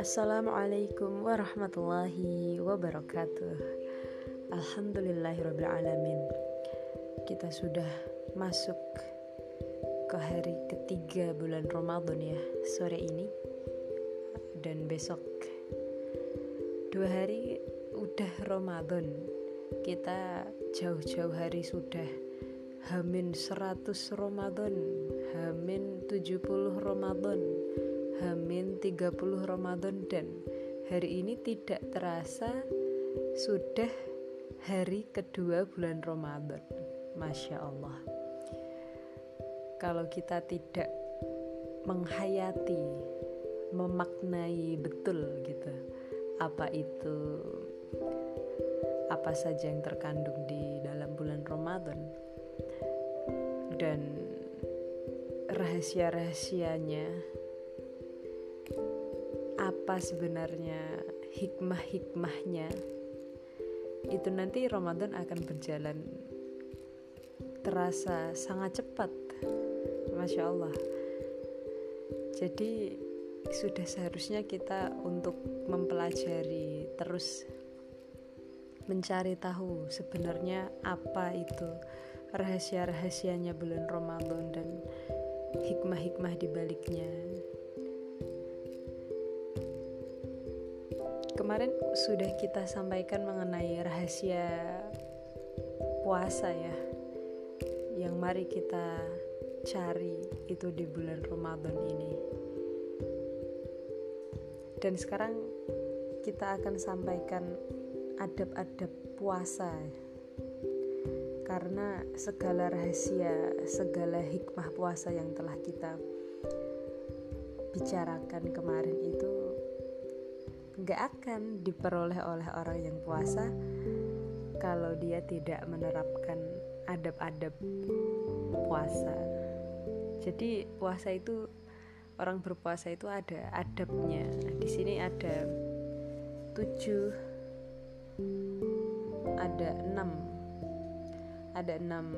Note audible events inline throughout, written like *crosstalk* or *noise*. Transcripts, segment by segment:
Assalamualaikum warahmatullahi wabarakatuh. Alhamdulillahirrabbilalamin Kita sudah masuk ke hari ketiga bulan Ramadan ya Sore ini. Dan besok Dua hari udah Ramadan. Kita jauh-jauh hari sudah Hamin 100 Ramadan Hamin 70 Ramadan Hamin 30 Ramadan dan hari ini tidak terasa sudah hari kedua bulan Ramadan. Masya Allah. Kalau kita tidak menghayati, memaknai betul gitu apa itu apa saja yang terkandung di dalam bulan Ramadan dan rahasia-rahasianya apa sebenarnya hikmah-hikmahnya itu nanti Ramadan akan berjalan terasa sangat cepat Masya Allah. Jadi sudah seharusnya kita untuk mempelajari terus mencari tahu sebenarnya apa itu rahasia-rahasianya bulan Ramadan dan hikmah-hikmah di baliknya. Kemarin sudah kita sampaikan mengenai rahasia puasa ya yang mari kita cari itu di bulan Ramadan ini. Dan sekarang kita akan sampaikan adab-adab puasa karena segala rahasia, segala hikmah puasa yang telah kita bicarakan kemarin itu gak akan diperoleh oleh orang yang puasa kalau dia tidak menerapkan adab-adab puasa. Jadi puasa itu orang berpuasa itu ada adabnya. Nah, di sini ada tujuh, ada enam, ada enam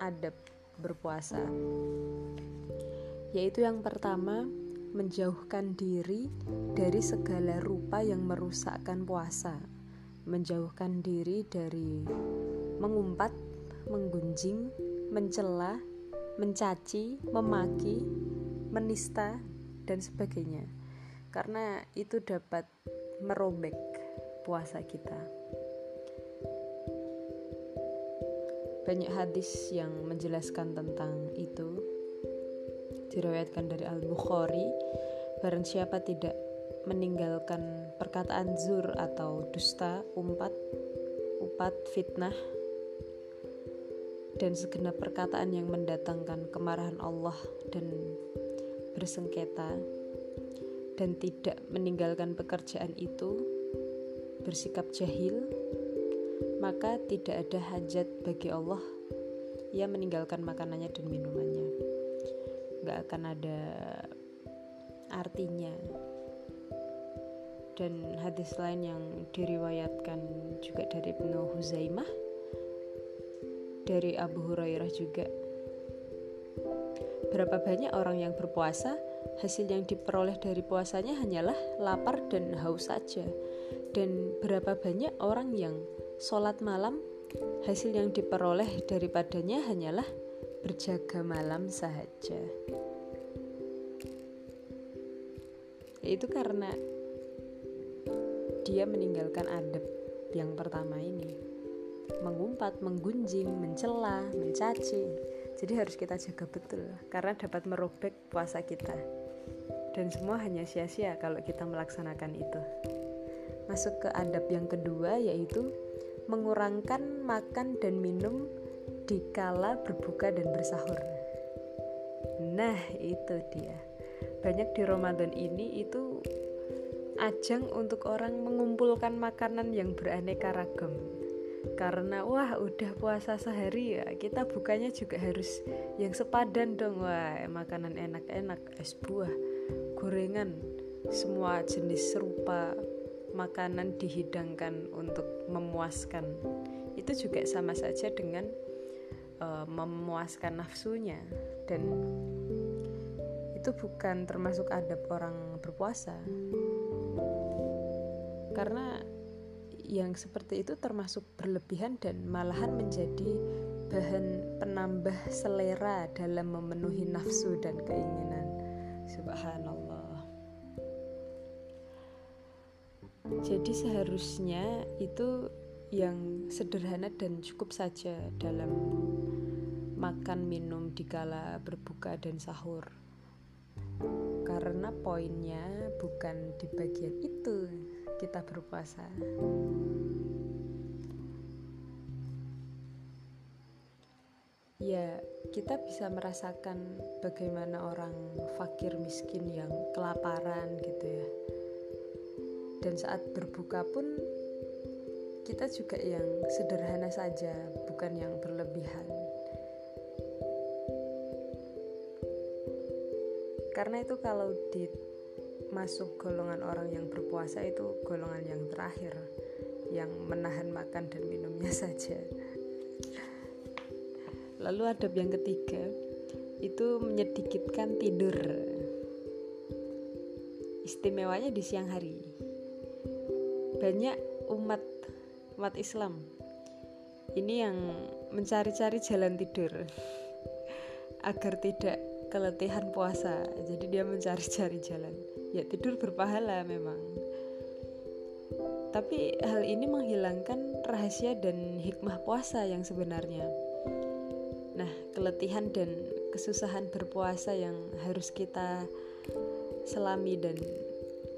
adab berpuasa. Yaitu yang pertama menjauhkan diri dari segala rupa yang merusakkan puasa, menjauhkan diri dari mengumpat, menggunjing, mencela, mencaci, memaki, menista, dan sebagainya, karena itu dapat merobek puasa kita. Banyak hadis yang menjelaskan tentang itu, diriwayatkan dari Al-Bukhari barang siapa tidak meninggalkan perkataan zur atau dusta, umpat, upat, fitnah dan segenap perkataan yang mendatangkan kemarahan Allah dan bersengketa dan tidak meninggalkan pekerjaan itu bersikap jahil maka tidak ada hajat bagi Allah. Ia meninggalkan makanannya dan minumannya. Nggak akan ada artinya. Dan hadis lain yang diriwayatkan juga dari Ibnu Huzaimah dari Abu Hurairah juga. Berapa banyak orang yang berpuasa hasil yang diperoleh dari puasanya hanyalah lapar dan haus saja. Dan berapa banyak orang yang sholat malam hasil yang diperoleh daripadanya hanyalah berjaga malam saja. Itu karena dia meninggalkan adab yang pertama ini. Mengumpat, menggunjing, mencela, mencaci. Jadi harus kita jaga betul karena dapat merobek puasa kita. Dan semua hanya sia-sia kalau kita melaksanakan itu. Masuk ke adab yang kedua yaitu mengurangkan makan dan minum dikala berbuka dan bersahur. Nah, itu dia. Banyak di Ramadan ini itu ajang untuk orang mengumpulkan makanan yang beraneka ragam. Karena wah udah puasa sehari ya, kita bukanya juga harus yang sepadan dong. Wah, makanan enak-enak, es buah, gorengan, semua jenis serupa makanan dihidangkan untuk memuaskan. Itu juga sama saja dengan uh, memuaskan nafsunya. Dan itu bukan termasuk adab orang berpuasa. Karena yang seperti itu termasuk berlebihan dan malahan menjadi bahan penambah selera dalam memenuhi nafsu dan keinginan. Subhanallah jadi seharusnya itu yang sederhana dan cukup saja dalam makan minum dikala berbuka dan sahur. Karena poinnya bukan di bagian itu kita berpuasa. Ya kita bisa merasakan bagaimana orang fakir miskin yang kelaparan gitu ya dan saat berbuka pun kita juga yang sederhana saja, bukan yang berlebihan. Karena itu kalau di masuk golongan orang yang berpuasa itu golongan yang terakhir yang menahan makan dan minumnya *laughs* saja. Lalu adab yang ketiga itu menyedikitkan tidur. Istimewanya di siang hari. Banyak umat umat Islam. Ini yang mencari-cari jalan tidur *laughs* agar tidak keletihan puasa. Jadi dia mencari-cari jalan. Ya tidur berpahala memang. Tapi hal ini menghilangkan rahasia dan hikmah puasa yang sebenarnya. Nah keletihan dan kesusahan berpuasa yang harus kita selami dan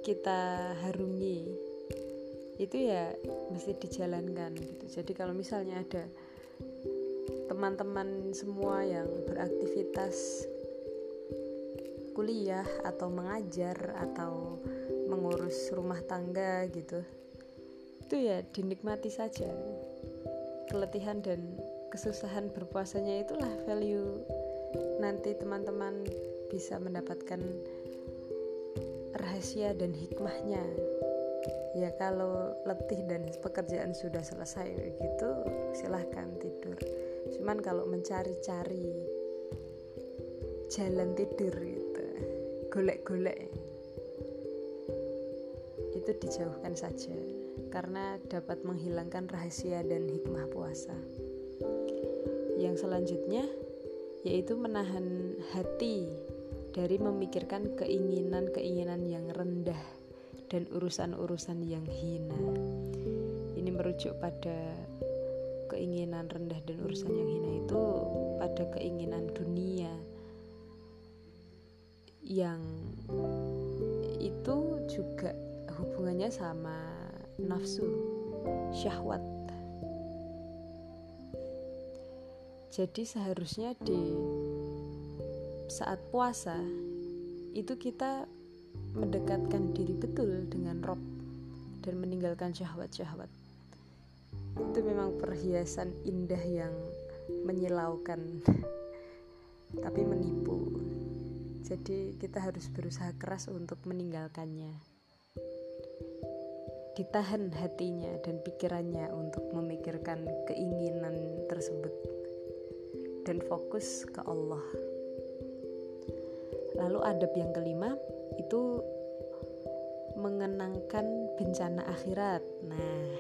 kita harungi itu ya mesti dijalankan gitu. Jadi kalau misalnya ada teman-teman semua yang beraktivitas kuliah atau mengajar atau mengurus rumah tangga gitu itu ya dinikmati saja. Keletihan dan kesusahan berpuasanya itulah value nanti teman-teman bisa mendapatkan rahasia dan hikmahnya ya kalau letih dan pekerjaan sudah selesai gitu silahkan tidur. Cuman kalau mencari-cari jalan tidur gitu golek-golek itu dijauhkan saja. Karena dapat menghilangkan rahasia dan hikmah puasa. Yang selanjutnya yaitu menahan hati dari memikirkan keinginan-keinginan yang rendah dan urusan-urusan yang hina. Ini merujuk pada keinginan rendah dan urusan yang hina itu pada keinginan dunia yang itu juga hubungannya sama nafsu, syahwat. Jadi seharusnya di saat puasa itu kita mendekatkan diri betul dengan Rob dan meninggalkan syahwat-syahwat. Itu memang perhiasan indah yang menyilaukan *laughs* tapi menipu. Jadi kita harus berusaha keras untuk meninggalkannya. Ditahan hatinya dan pikirannya untuk memikirkan keinginan tersebut dan fokus ke Allah. Lalu adab yang kelima, itu mengenangkan bencana akhirat. Nah,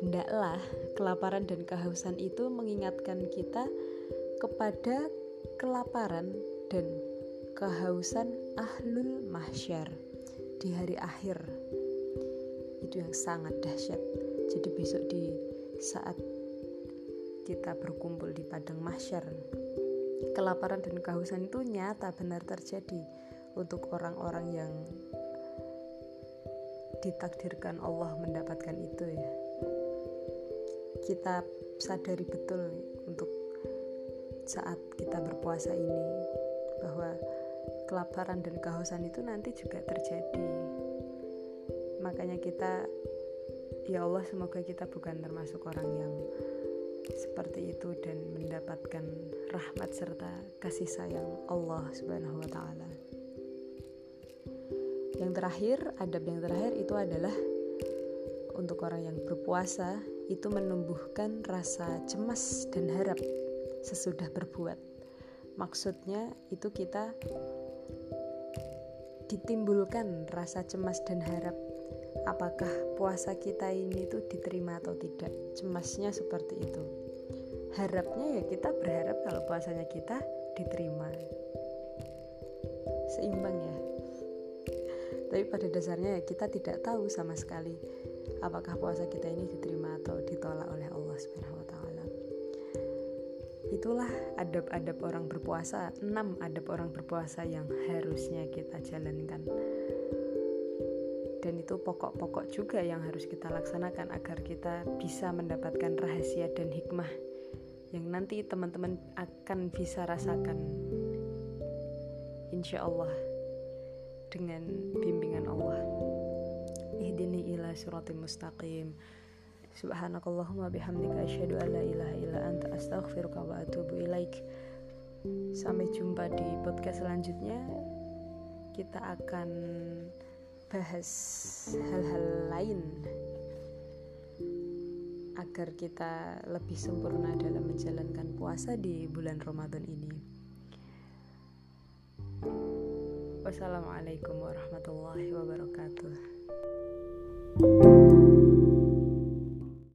hendaklah kelaparan dan kehausan itu mengingatkan kita kepada kelaparan dan kehausan ahlul mahsyar di hari akhir. Itu yang sangat dahsyat. Jadi besok di saat kita berkumpul di padang mahsyar, kelaparan dan kehausan itu nyata benar terjadi untuk orang-orang yang ditakdirkan Allah mendapatkan itu ya kita sadari betul untuk saat kita berpuasa ini bahwa kelaparan dan kehausan itu nanti juga terjadi makanya kita ya Allah semoga kita bukan termasuk orang yang seperti itu dan mendapatkan rahmat serta kasih sayang Allah Subhanahu wa taala. Yang terakhir, adab yang terakhir itu adalah untuk orang yang berpuasa itu menumbuhkan rasa cemas dan harap sesudah berbuat. Maksudnya itu kita ditimbulkan rasa cemas dan harap. Apakah puasa kita ini tuh diterima atau tidak? Cemasnya seperti itu. Harapnya ya kita berharap kalau puasanya kita diterima. Seimbang ya tapi pada dasarnya ya kita tidak tahu sama sekali apakah puasa kita ini diterima atau ditolak oleh Allah Subhanahu wa taala. Itulah adab-adab orang berpuasa, enam adab orang berpuasa yang harusnya kita jalankan. Dan itu pokok-pokok juga yang harus kita laksanakan agar kita bisa mendapatkan rahasia dan hikmah yang nanti teman-teman akan bisa rasakan insya Allah dengan bimbingan Allah. Ihdini ila suratul mustaqim. Subhanakallahumma bihamdika asyhadu an la ilaha illa anta astaghfiruka wa atubu ilaik. Sampai jumpa di podcast selanjutnya. Kita akan bahas hal-hal lain agar kita lebih sempurna dalam menjalankan puasa di bulan Ramadan ini. Wassalamualaikum warahmatullahi wabarakatuh.